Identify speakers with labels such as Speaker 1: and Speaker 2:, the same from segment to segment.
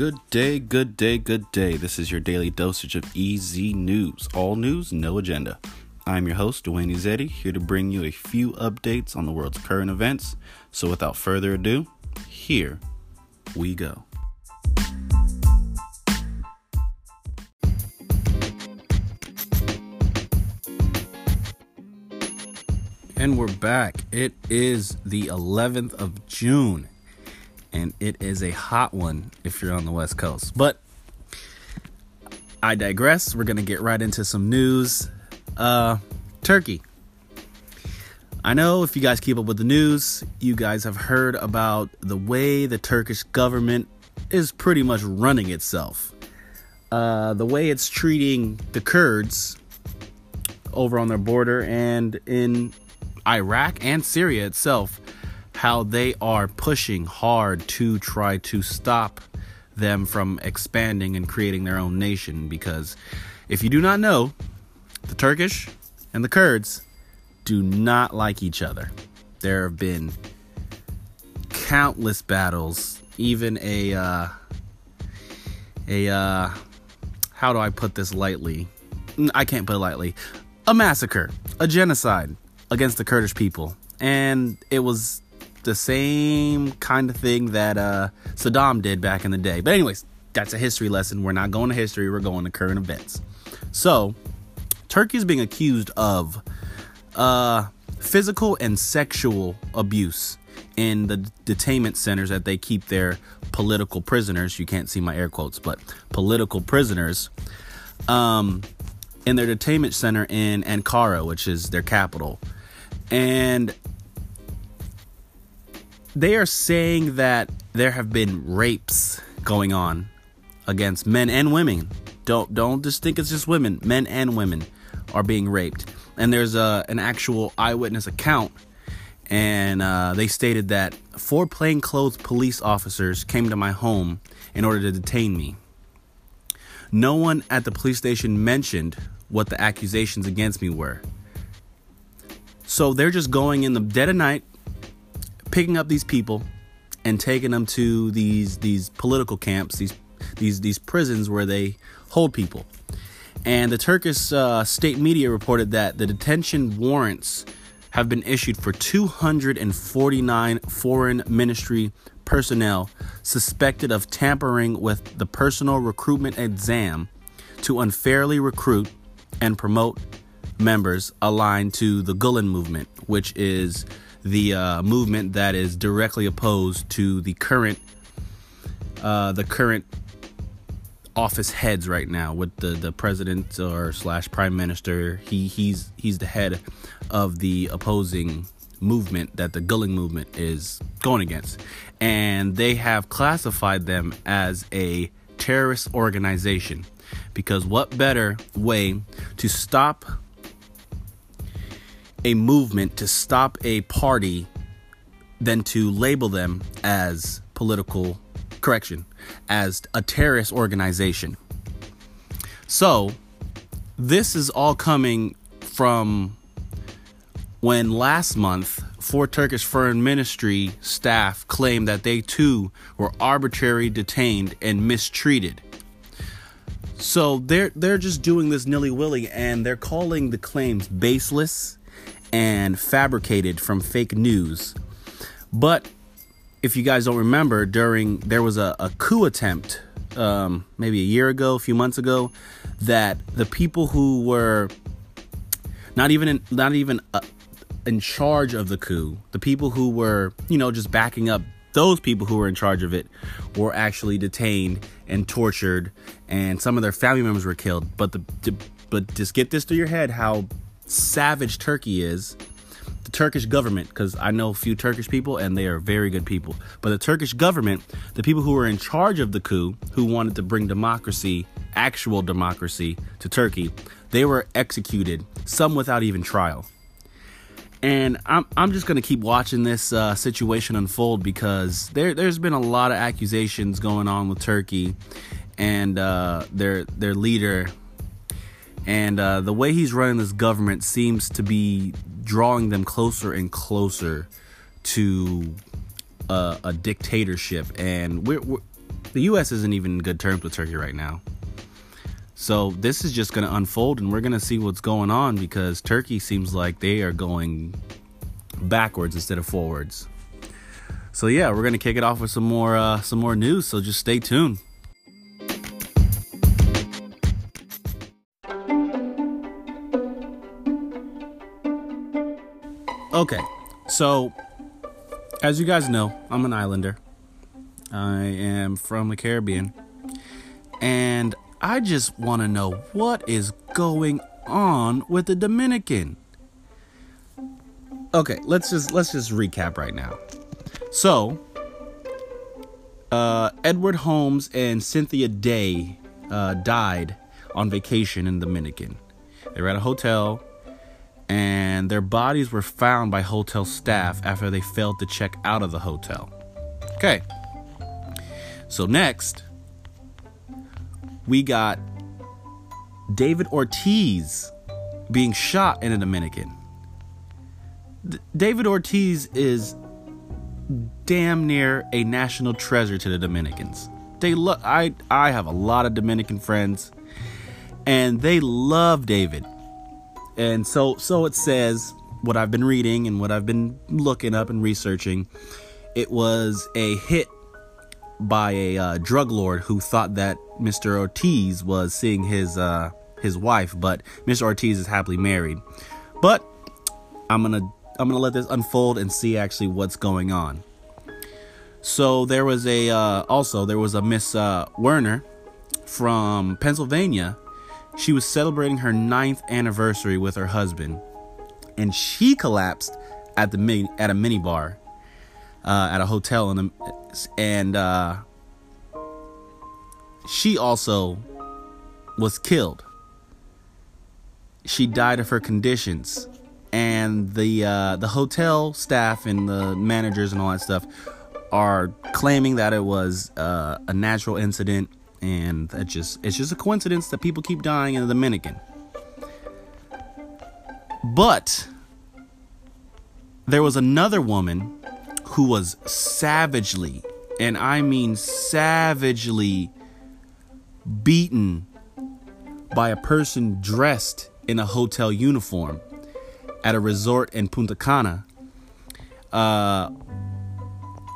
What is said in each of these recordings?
Speaker 1: Good day, good day, good day. This is your daily dosage of EZ News. All news, no agenda. I'm your host, Dwayne Izzetti, here to bring you a few updates on the world's current events. So without further ado, here we go. And we're back. It is the 11th of June, and it is a hot one if you're on the West Coast. But I digress. We're going to get right into some news. Uh, Turkey. I know if you guys keep up with the news, you guys have heard about the way the Turkish government is pretty much running itself. Uh, the way it's treating the Kurds over on their border and in Iraq and Syria itself, how they are pushing hard to try to stop them from expanding and creating their own nation. Because if you do not know, the Turkish and the Kurds do not like each other. There have been countless battles, even a uh, a uh, how do I put this lightly? I can't put it lightly. A massacre, a genocide against the Kurdish people, and it was the same kind of thing that uh, Saddam did back in the day. But anyways, that's a history lesson. We're not going to history. We're going to current events. So, Turkey is being accused of uh, physical and sexual abuse in the detainment centers that they keep their political prisoners. You can't see my air quotes, but political prisoners. Um, in their detainment center in Ankara, which is their capital. And they are saying that there have been rapes going on against men and women. Don't don't just think it's just women. Men and women are being raped. And there's a an actual eyewitness account and uh, they stated that four plainclothes police officers came to my home in order to detain me. No one at the police station mentioned what the accusations against me were. So they're just going in the dead of night, picking up these people and taking them to these these political camps, these these these prisons where they hold people. And the Turkish uh, state media reported that the detention warrants have been issued for 249 foreign ministry personnel suspected of tampering with the personal recruitment exam to unfairly recruit and promote members aligned to the Gulen movement, which is the uh, movement that is directly opposed to the current uh, the current office heads right now with the the president or slash prime minister. He he's he's the head of the opposing movement that the Gulen movement is going against, and they have classified them as a terrorist organization. Because what better way to stop a movement, to stop a party, than to label them as political correction, as a terrorist organization. So, this is all coming from when last month four Turkish foreign ministry staff claimed that they too were arbitrarily detained and mistreated. So they're they're just doing this nilly willy and they're calling the claims baseless and fabricated from fake news. But if you guys don't remember, during there was a, a coup attempt um, maybe a year ago, a few months ago, that the people who were not even in, not even uh, in charge of the coup, the people who were you know just backing up those people who were in charge of it were actually detained and tortured, and some of their family members were killed. But the, but just get this through your head: how savage Turkey is. The Turkish government, because I know a few Turkish people and they are very good people. But the Turkish government, the people who were in charge of the coup, who wanted to bring democracy, actual democracy, to Turkey, they were executed, some without even trial. And I'm I'm just gonna keep watching this uh, situation unfold because there there's been a lot of accusations going on with Turkey and uh, their their leader and uh, the way he's running this government seems to be drawing them closer and closer to a, a dictatorship. And we're, we're the U.S. isn't even in good terms with Turkey right now. So this is just going to unfold, and we're going to see what's going on because Turkey seems like they are going backwards instead of forwards. So yeah, we're going to kick it off with some more uh, some more news. So just stay tuned. Okay, so as you guys know, I'm an islander. I am from the Caribbean. And I just want to know what is going on with the Dominican. Okay, let's just let's just recap right now. So, uh, Edward Holmes and Cynthia Day uh, died on vacation in the Dominican. They were at a hotel, and their bodies were found by hotel staff after they failed to check out of the hotel. Okay. So next, we got David Ortiz being shot in a Dominican. D- David Ortiz is damn near a national treasure to the Dominicans. They look I I have a lot of Dominican friends and they love David. And so so it says what I've been reading and what I've been looking up and researching. It was a hit by a uh, drug lord who thought that Mr. Ortiz was seeing his uh, his wife, but Mr. Ortiz is happily married. But I'm gonna I'm gonna let this unfold and see actually what's going on. So there was a uh, also there was a Miss uh, Werner from Pennsylvania. She was celebrating her ninth anniversary with her husband, and she collapsed at the mini, at a mini bar uh, at a hotel in the and uh, she also was killed. She died of her conditions, and the uh, the hotel staff and the managers and all that stuff are claiming that it was uh, a natural incident, and that just it's just a coincidence that people keep dying in the Dominican. But there was another woman who was savagely, and I mean savagely, beaten by a person dressed in a hotel uniform at a resort in Punta Cana uh,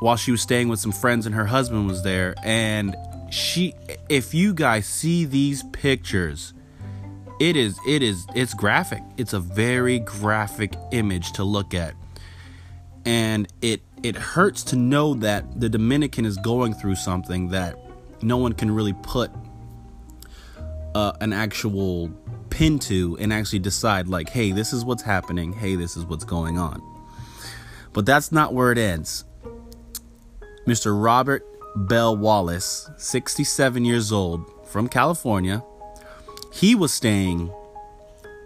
Speaker 1: while she was staying with some friends and her husband was there. And she, if you guys see these pictures, it is, it is, it's graphic. It's a very graphic image to look at. And it it hurts to know that the Dominican is going through something that no one can really put uh, an actual pin to and actually decide, like, hey, this is what's happening, hey, this is what's going on. But that's not where it ends. Mr. Robert Bell Wallace, 67 years old, from California, he was staying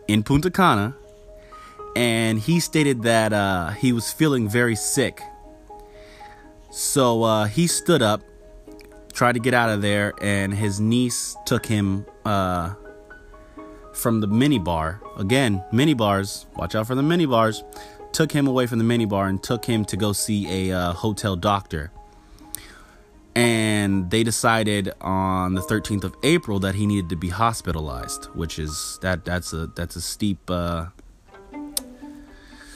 Speaker 1: in Punta Cana and he stated that uh, he was feeling very sick so uh, he stood up, tried to get out of there, and his niece took him uh, from the mini bar. Again, mini bars, watch out for the mini bars. Took him away from the mini bar and took him to go see a uh, hotel doctor. And they decided on the 13th of April that he needed to be hospitalized, which is that that's a that's a steep uh,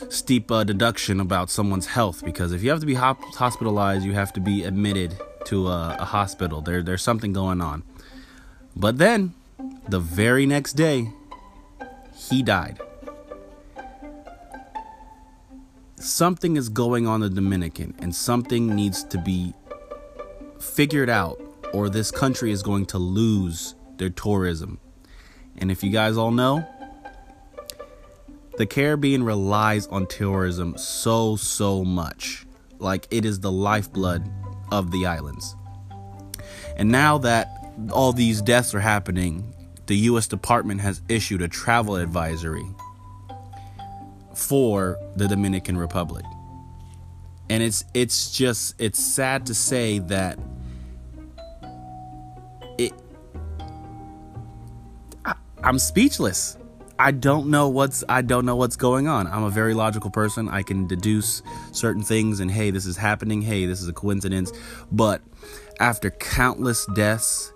Speaker 1: steep uh, deduction about someone's health because if you have to be hospitalized, you have to be admitted to a, a hospital. There, there's something going on. But then, the very next day, he died. Something is going on the Dominican, and something needs to be figured out, or this country is going to lose their tourism. And if you guys all know, the Caribbean relies on tourism so, so much. Like it is the lifeblood of the islands. And now that all these deaths are happening, the US Department has issued a travel advisory for the Dominican Republic. And it's it's just it's sad to say that I'm speechless. I don't know what's I don't know what's going on. I'm a very logical person. I can deduce certain things and hey, this is happening. Hey, this is a coincidence. But after countless deaths,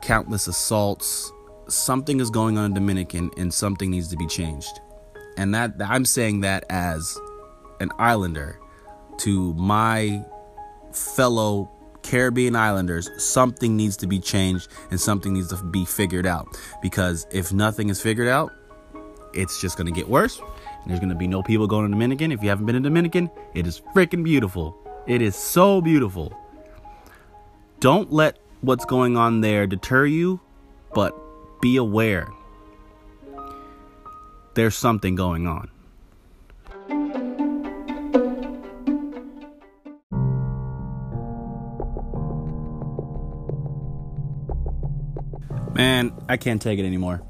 Speaker 1: countless assaults, something is going on in Dominican and something needs to be changed. And that I'm saying that as an islander to my fellow Caribbean islanders, something needs to be changed and something needs to be figured out. Because if nothing is figured out, it's just going to get worse. There's going to be no people going to Dominican. If you haven't been in Dominican, it is freaking beautiful. It is so beautiful. Don't let what's going on there deter you, but be aware there's something going on. Man, I can't take it anymore.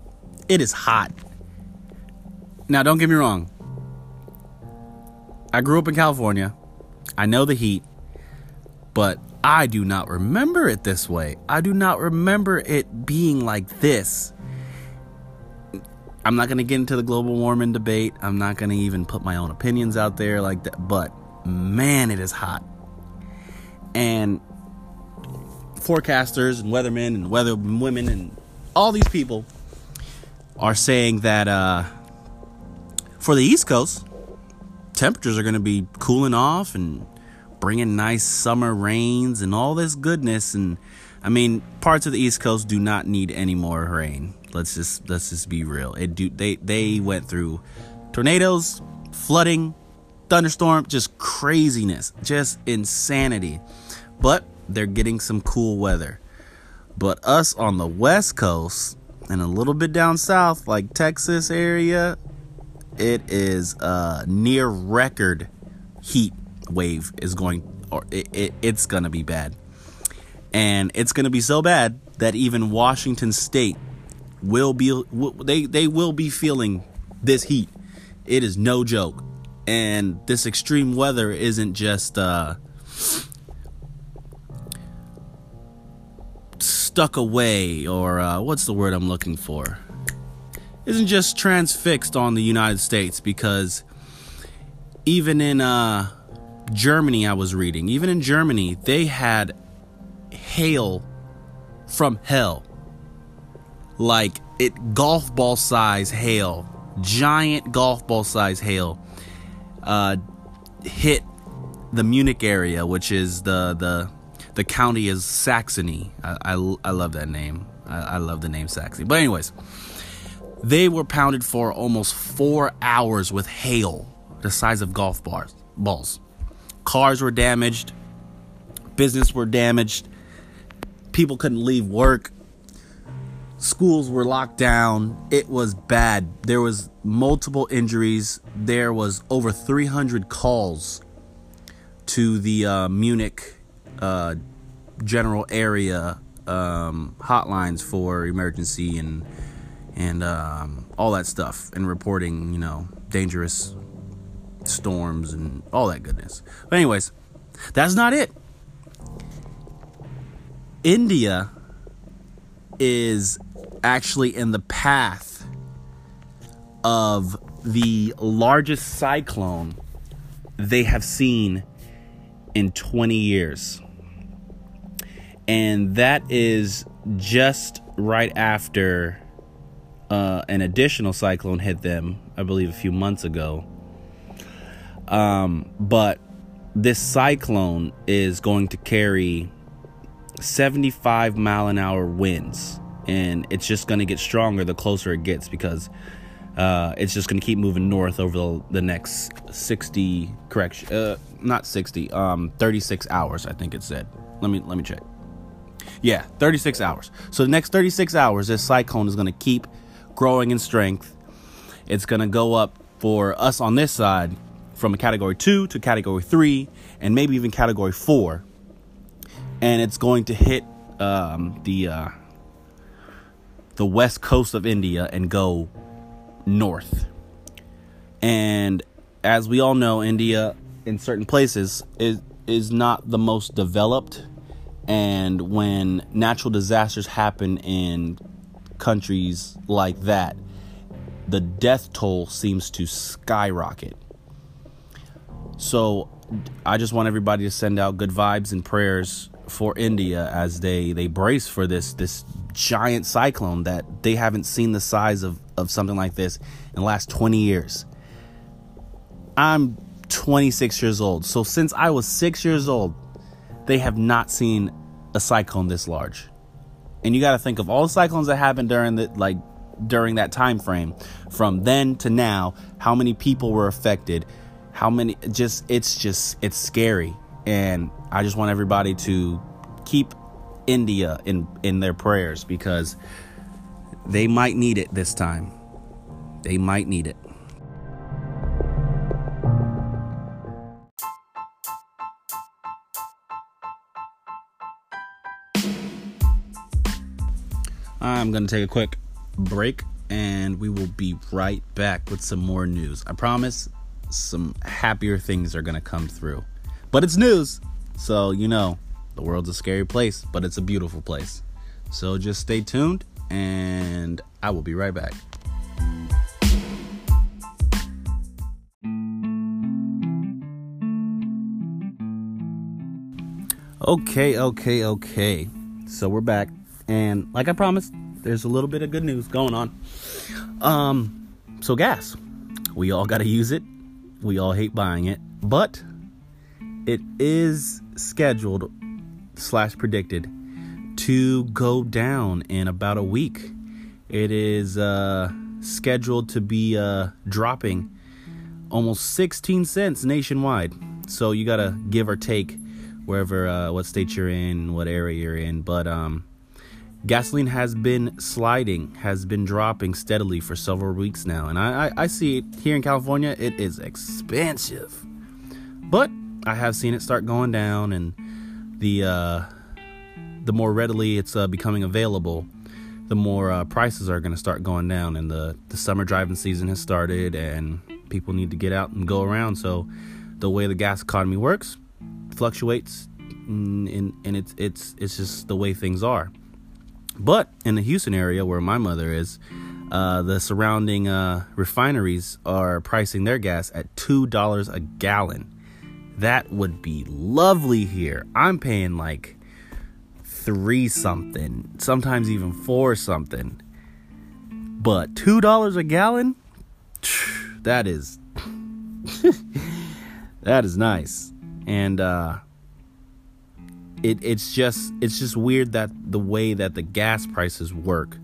Speaker 1: It is hot. Now, don't get me wrong. I grew up in California. I know the heat, but I do not remember it this way. I do not remember it being like this. I'm not going to get into the global warming debate. I'm not going to even put my own opinions out there like that. But man, it is hot. And forecasters and weathermen and weather women and all these people are saying that uh, for the East Coast, temperatures are going to be cooling off and bringing nice summer rains and all this goodness. And I mean, parts of the East Coast do not need any more rain. Let's just let's just be real. It do they they went through tornadoes, flooding, thunderstorm, just craziness, just insanity. But they're getting some cool weather. But us on the West Coast and a little bit down south, like Texas area, it is a near record heat wave is going or it, it, it's gonna be bad. And it's gonna be so bad that even washington state will be they they will be feeling this heat. It is no joke. And this extreme weather isn't just uh stuck away or uh, what's the word i'm looking for isn't just transfixed on the united states because even in uh Germany, I was reading, even in Germany, they had hail from hell. Like it, golf ball size hail, giant golf ball size hail, uh, hit the Munich area, which is the the the county is Saxony. I I, I love that name. I, I love the name Saxony. But anyways, they were pounded for almost four hours with hail, the size of golf bars balls. Cars were damaged, business were damaged, people couldn't leave work, schools were locked down. It was bad. There was multiple injuries. There was over 300 calls to the uh, Munich uh, general area um, hotlines for emergency and and um, all that stuff and reporting, you know, dangerous storms and all that goodness. But, anyways, that's not it. India is actually in the path of the largest cyclone they have seen in 20 years. And that is just right after uh, an additional cyclone hit them, I believe, a few months ago. Um, but this cyclone is going to carry 75 mile an hour winds, and it's just going to get stronger the closer it gets because uh, it's just going to keep moving north over the, the next 60 correction, uh, not 60, um, 36 hours. I think it said. Let me let me check. Yeah, 36 hours. So the next 36 hours, this cyclone is going to keep growing in strength. It's going to go up for us on this side from a category two to category three, and maybe even category four. And it's going to hit um, the uh, the west coast of India and go north. And as we all know, India in certain places is is not the most developed. And when natural disasters happen in countries like that, the death toll seems to skyrocket. So I just want everybody to send out good vibes and prayers for India as they they brace for this this giant cyclone that they haven't seen the size of of something like this in the last 20 years. I'm 26 years old. So since I was 6 years old, they have not seen a cyclone this large. And you got to think of all the cyclones that happened during the like during that time frame from then to now, how many people were affected, how many just it's just it's scary and I just want everybody to keep India in in their prayers because they might need it this time. They might need it. I'm going to take a quick break and we will be right back with some more news. I promise some happier things are going to come through. But it's news. So, you know, the world's a scary place, but it's a beautiful place. So just stay tuned and I will be right back. Okay, okay, okay. So we're back. And like I promised, there's a little bit of good news going on. Um, so gas. We all got to use it. We all hate buying it, but it is scheduled slash predicted to go down in about a week. It is uh, scheduled to be uh, dropping almost 16 cents nationwide. So you gotta give or take wherever uh, what state you're in, what area you're in. But um, gasoline has been sliding, has been dropping steadily for several weeks now, and I, I, I see it here in California. It is expensive, but I have seen it start going down, and the uh, the more readily it's uh, becoming available, the more uh, prices are going to start going down. And the the summer driving season has started, and people need to get out and go around. So the way the gas economy works fluctuates, and, and, and it's it's it's just the way things are. But in the Houston area where my mother is, uh, the surrounding uh, refineries are pricing their gas at two dollars a gallon. That would be lovely here. I'm paying like three something, sometimes even four something. But two dollars a gallon, that is that is nice. And uh it it's just it's just weird that the way that the gas prices work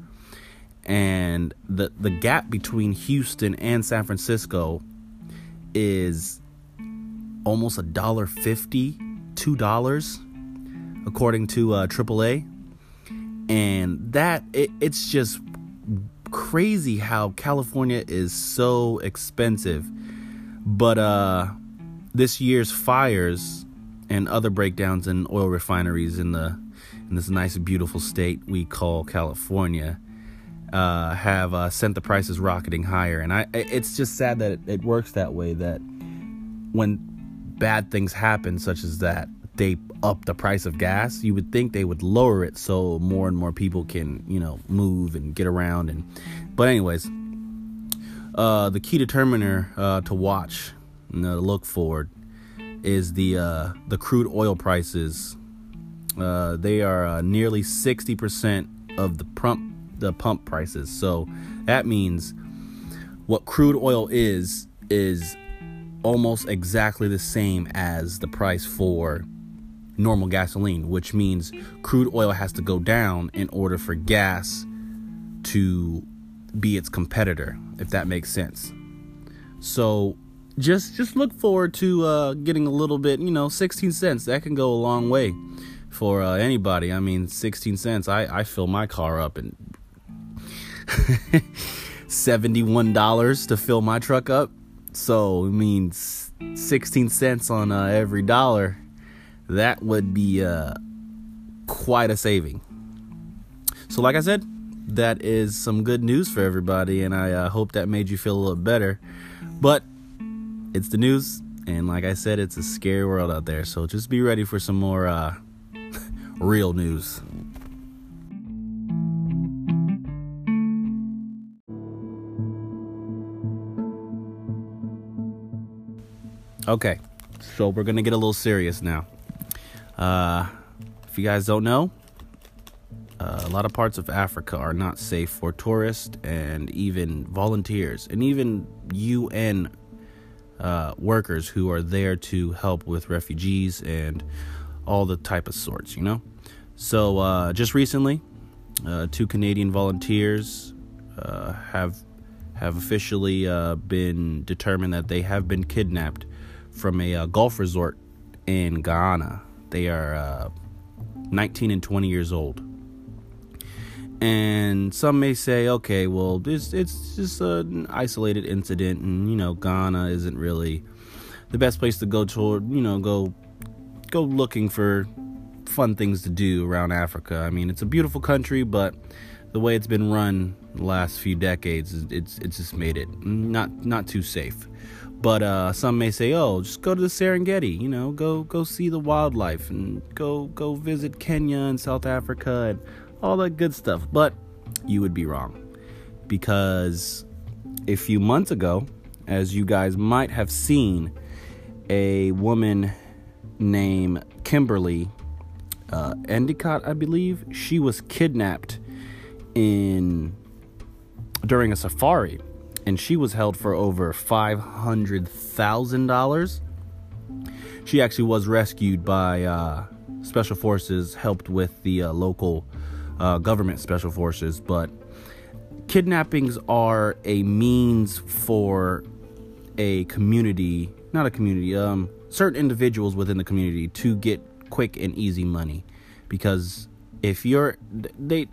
Speaker 1: and the the gap between Houston and San Francisco is almost a dollar fifty, two dollars according to uh, AAA. And that it, it's just crazy how California is so expensive. But uh, this year's fires and other breakdowns in oil refineries in the in this nice beautiful state we call California uh, have uh, sent the prices rocketing higher. And I, it's just sad that it, it works that way. That when bad things happen, such as that, they up the price of gas, you would think they would lower it so more and more people can, you know, move and get around. And but anyways, uh, the key determiner uh, to watch, you know, to look for, is the uh, the crude oil prices. Uh, they are uh, nearly sixty percent of the pump the pump prices. So that means what crude oil is is almost exactly the same as the price for normal gasoline, which means crude oil has to go down in order for gas to be its competitor, if that makes sense. So just just look forward to uh, getting a little bit, you know, 16 cents. That can go a long way for uh, anybody. I mean, 16 cents. I, I fill my car up and $71 to fill my truck up. So it means 16 cents on uh, every dollar that would be uh, quite a saving. So, like I said, that is some good news for everybody, and I uh, hope that made you feel a little better. But it's the news, and like I said, it's a scary world out there. So just be ready for some more uh, real news. Okay, so we're gonna get a little serious now. Uh, if you guys don't know, uh, a lot of parts of Africa are not safe for tourists and even volunteers and even UN uh, workers who are there to help with refugees and all the type of sorts, you know. So uh, just recently, uh, two Canadian volunteers uh, have have officially been determined that they have been kidnapped from a golf resort in Ghana. They are 19 and 20 years old and some may say, okay, well, this it's just an isolated incident, and you know, Ghana isn't really the best place to go toward, you know, go go looking for fun things to do around Africa. I mean, it's a beautiful country, but the way it's been run the last few decades, it's it's just made it not not too safe. But uh, some may say, "Oh, just go to the Serengeti. You know, go go see the wildlife and go go visit Kenya and South Africa and all that good stuff. But you would be wrong. Because a few months ago, as you guys might have seen, a woman named Kimberly uh, Endicott, I believe, she was kidnapped in during a safari, and she was held for over five hundred thousand dollars. She actually was rescued by uh, special forces, helped with the uh, local uh, government special forces, but kidnappings are a means for a community, not a community, um, certain individuals within the community to get quick and easy money. Because if you're, they,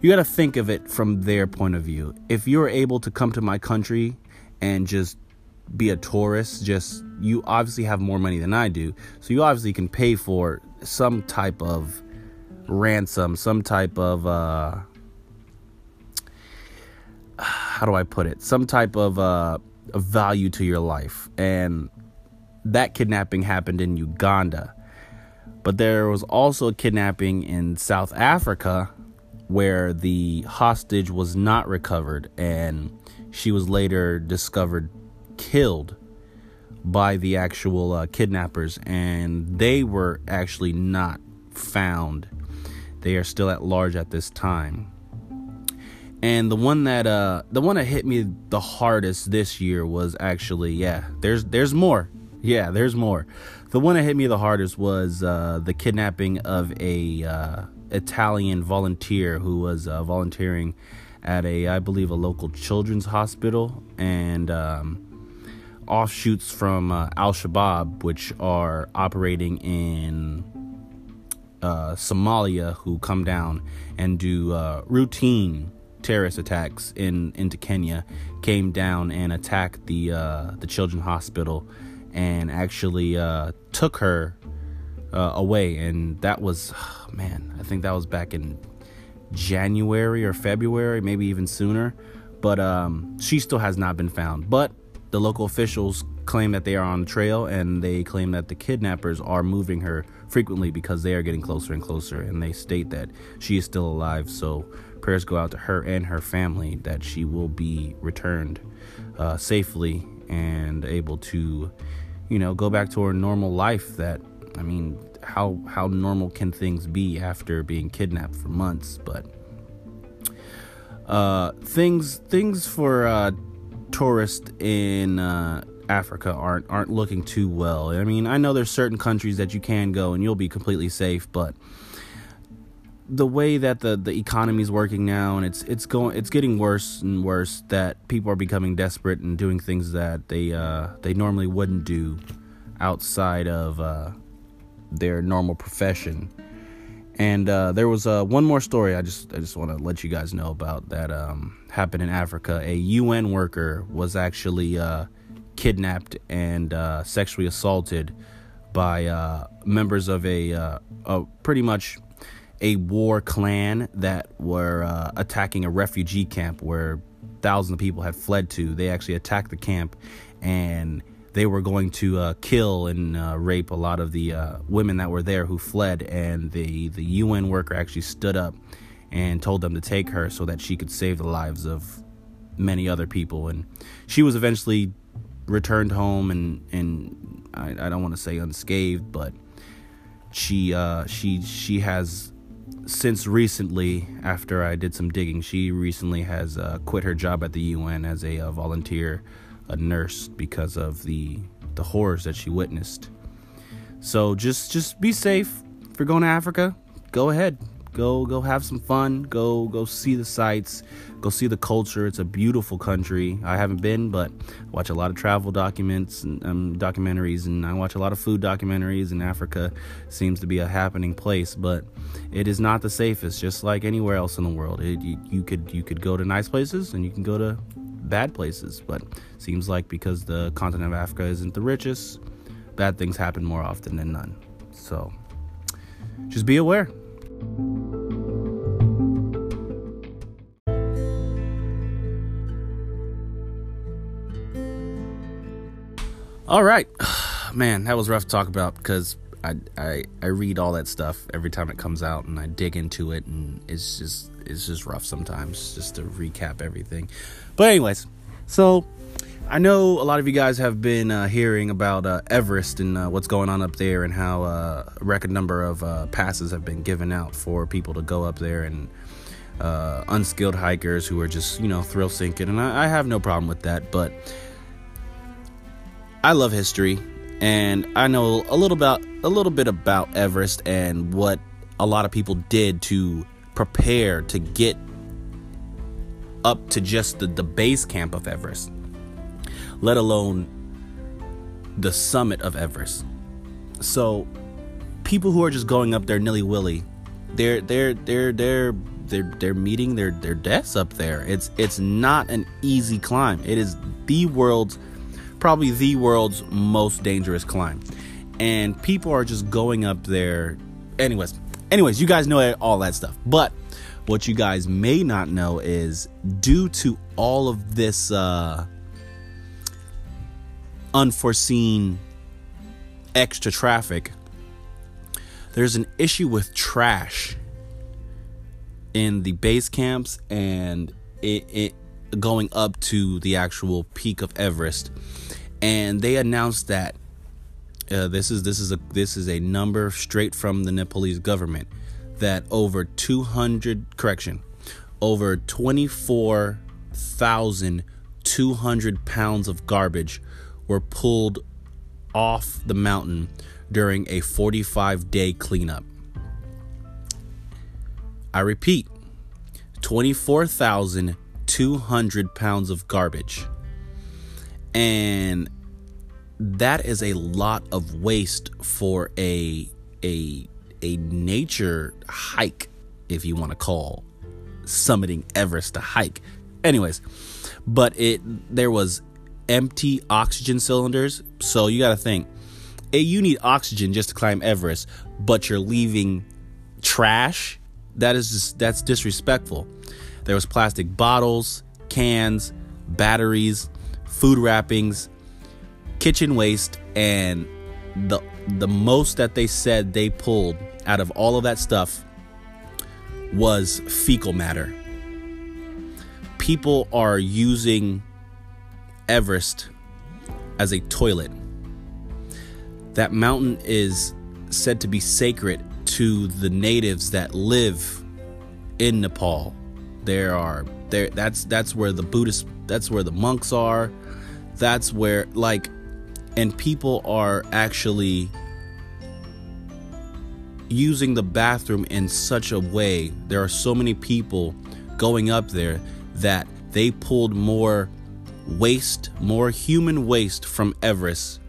Speaker 1: you got to think of it from their point of view. If you're able to come to my country and just be a tourist, just you obviously have more money than I do, so you obviously can pay for some type of ransom, some type of uh, how do I put it? Some type of uh, value to your life. And that kidnapping happened in Uganda. But there was also a kidnapping in South Africa where the hostage was not recovered and she was later discovered killed by the actual uh, kidnappers and they were actually not found they are still at large at this time. And the one that uh the one that hit me the hardest this year was actually yeah, there's there's more. Yeah, there's more. The one that hit me the hardest was uh the kidnapping of a uh Italian volunteer who was uh, volunteering at a I believe a local children's hospital and um offshoots from uh, Al Shabaab, which are operating in uh, Somalia who come down and do uh, routine terrorist attacks in into Kenya came down and attacked the uh, the children's hospital and actually uh, took her uh, away. And that was man I think that was back in January or February maybe even sooner. But um, she still has not been found. But the local officials claim that they are on the trail and they claim that the kidnappers are moving her frequently because they are getting closer and closer and they state that she is still alive. So prayers go out to her and her family that she will be returned uh, safely and able to you know go back to her normal life that i mean how how normal can things be after being kidnapped for months? But uh, things things for uh, tourists in uh, Africa aren't aren't looking too well. I mean, I know there's certain countries that you can go and you'll be completely safe, but the way that the the economy is working now and it's it's going it's getting worse and worse that people are becoming desperate and doing things that they uh, they normally wouldn't do outside of uh, their normal profession. And uh, there was uh, one more story I just I just want to let you guys know about that um, happened in Africa. A UN worker was actually uh, kidnapped and uh, sexually assaulted by uh, members of a, uh, a, pretty much a war clan that were uh, attacking a refugee camp where thousands of people had fled to. They actually attacked the camp and they were going to uh, kill and uh, rape a lot of the women that were there who fled. And the, the UN worker actually stood up and told them to take her so that she could save the lives of many other people. And she was eventually returned home and and I, I don't want to say unscathed, but she uh, she she has since recently after I did some digging, she recently has uh, quit her job at the UN as a, uh, volunteer, a nurse because of the the horrors that she witnessed. So just just be safe. If you're going to Africa, go ahead. Go go have some fun. Go go see the sights. Go see the culture. It's a beautiful country. I haven't been, but I watch a lot of travel documents and um, documentaries, and I watch a lot of food documentaries. And Africa seems to be a happening place, but it is not the safest. Just like anywhere else in the world, it, you, you could you could go to nice places and you can go to bad places, but seems like because the continent of Africa isn't the richest, bad things happen more often than none. So just be aware. All right, man, that was rough to talk about because I, I I read all that stuff every time it comes out and I dig into it and it's just it's just rough sometimes just to recap everything. But anyways, so I know a lot of you guys have been uh, hearing about uh, Everest and uh, what's going on up there, and how uh, a record number of uh, passes have been given out for people to go up there, and uh, unskilled hikers who are just you know thrill seeking. And I, I have no problem with that, but I love history, and I know a little about a little bit about Everest and what a lot of people did to prepare to get up to just the, the base camp of Everest let alone the summit of Everest. So people who are just going up there nilly willy, they're they're they're they're they're they're meeting their their deaths up there. It's it's not an easy climb. It is the world's probably the world's most dangerous climb. And people are just going up there anyways. Anyways, you guys know all that stuff. But what you guys may not know is due to all of this uh unforeseen extra traffic, there's an issue with trash in the base camps and it, it going up to the actual peak of Everest. And they announced that uh, this is this is a this is a number straight from the Nepalese government that over 200 correction over 24,200 pounds of garbage were pulled off the mountain during a 45 day cleanup. I repeat 24,200 pounds of garbage. And that is a lot of waste for a a a nature hike if you want to call summiting Everest a hike. Anyways, but it there was empty oxygen cylinders. So you got to think, hey, you need oxygen just to climb Everest, but you're leaving trash. That is just that's disrespectful. There was plastic bottles, cans, batteries, food wrappings, kitchen waste, and the the most that they said they pulled out of all of that stuff was fecal matter. People are using Everest as a toilet. That mountain is said to be sacred to the natives that live in Nepal. There are there that's that's where the Buddhist that's where the monks are. That's where like and people are actually using the bathroom in such a way. There are so many people going up there that they pulled more waste, more human waste from Everest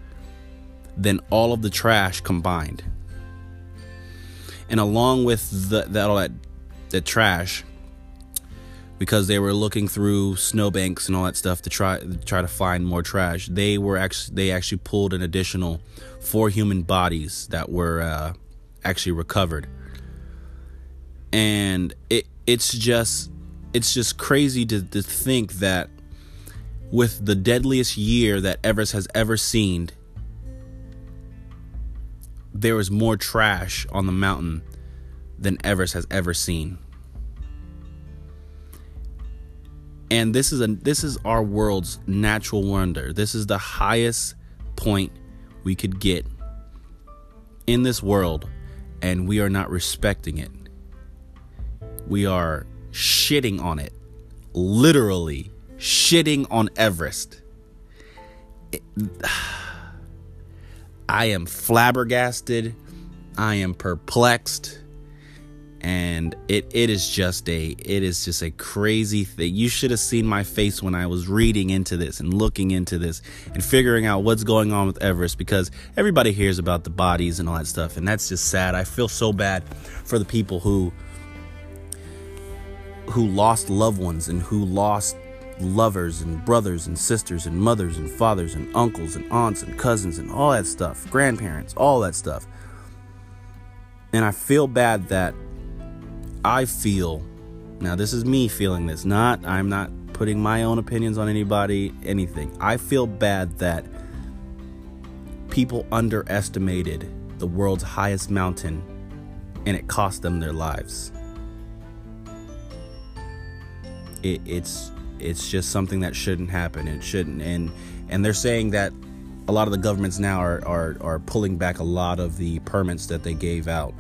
Speaker 1: than all of the trash combined. And along with the, that all that the trash, because they were looking through snowbanks and all that stuff to try to try to find more trash, they were actually they actually pulled an additional four human bodies that were uh, actually recovered. And it it's just it's just crazy to, to think that with the deadliest year that Everest has ever seen, there is more trash on the mountain than Everest has ever seen. And this is a this is our world's natural wonder. This is the highest point we could get in this world and we are not respecting it. We are shitting on it. Literally shitting on Everest. I am flabbergasted. I am perplexed. And it, it is just a it is just a crazy thing. You should have seen my face when I was reading into this and looking into this and figuring out what's going on with Everest because everybody hears about the bodies and all that stuff and that's just sad. I feel so bad for the people who who lost loved ones and who lost lovers and brothers and sisters and mothers and fathers and uncles and aunts and cousins and all that stuff, grandparents, all that stuff. And I feel bad that I feel now this is me feeling this, not I'm not putting my own opinions on anybody, anything. I feel bad that people underestimated the world's highest mountain and it cost them their lives. It, it's it's just something that shouldn't happen. It shouldn't. And and they're saying that a lot of the governments now are are are pulling back a lot of the permits that they gave out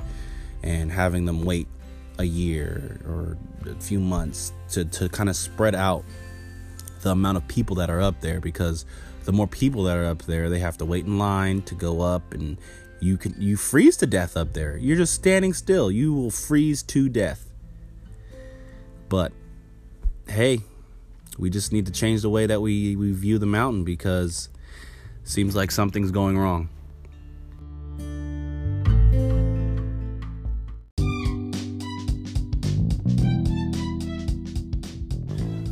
Speaker 1: and having them wait a year or a few months to to kind of spread out the amount of people that are up there because the more people that are up there, they have to wait in line to go up and you can you freeze to death up there. You're just standing still. You will freeze to death. But hey, we just need to change the way that we, we view the mountain because it seems like something's going wrong.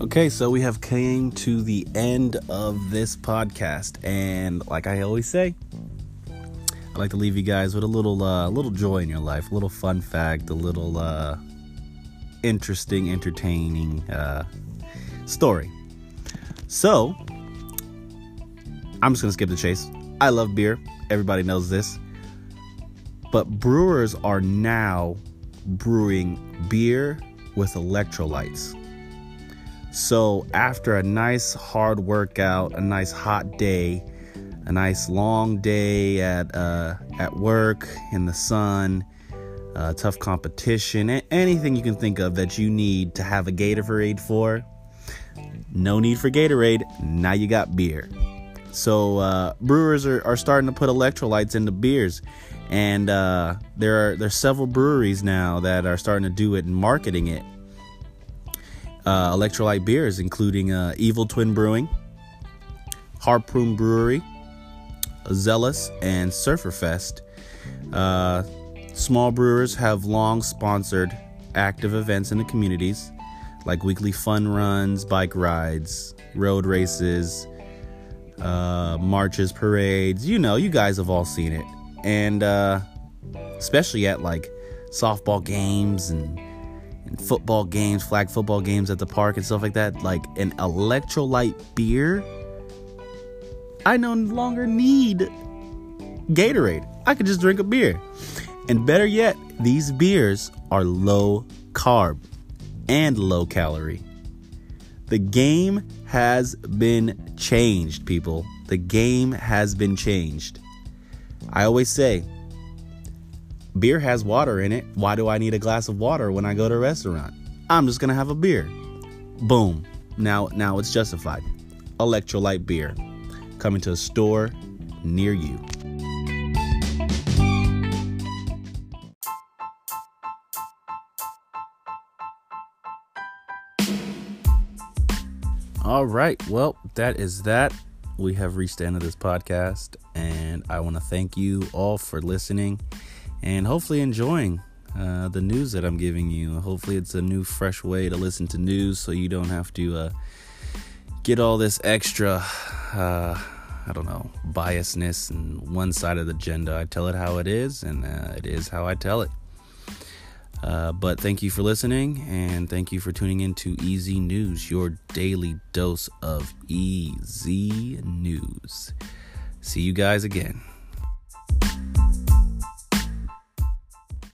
Speaker 1: Okay, so we have came to the end of this podcast, and like I always say, I like to leave you guys with a little, uh, little joy in your life, a little fun fact, a little uh, interesting, entertaining uh, story. So, I'm just going to skip the chase. I love beer. Everybody knows this. But brewers are now brewing beer with electrolytes. So, after a nice hard workout, a nice hot day, a nice long day at uh, at work in the sun, uh, tough competition, anything you can think of that you need to have a Gatorade for, no need for Gatorade. Now you got beer. So uh, brewers are, are starting to put electrolytes into beers, and uh, there are there's several breweries now that are starting to do it and marketing it. Uh, electrolyte beers, including uh, Evil Twin Brewing, Harpoon Brewery, Zelus, and Sufferfest. Uh, small brewers have long sponsored active events in the communities like weekly fun runs, bike rides, road races, uh, marches, parades. You know, you guys have all seen it. And uh, especially at like softball games and, and football games, flag football games at the park and stuff like that, like an electrolyte beer. I no longer need Gatorade. I could just drink a beer. And better yet, these beers are low carb and low calorie. The game has been changed, people. The game has been changed. I always say, beer has water in it. Why do I need a glass of water when I go to a restaurant? I'm just gonna have a beer. Boom. Now, now it's justified. Electrolyte beer coming to a store near you. All right. Well, that is that. We have reached the end of this podcast, and I want to thank you all for listening and hopefully enjoying uh, the news that I'm giving you. Hopefully, it's a new, fresh way to listen to news so you don't have to uh, get all this extra, uh, I don't know, biasness and one sided agenda. I tell it how it is, and uh, it is how I tell it. Uh, but thank you for listening and thank you for tuning in to Easy News, your daily dose of easy news. See you guys again.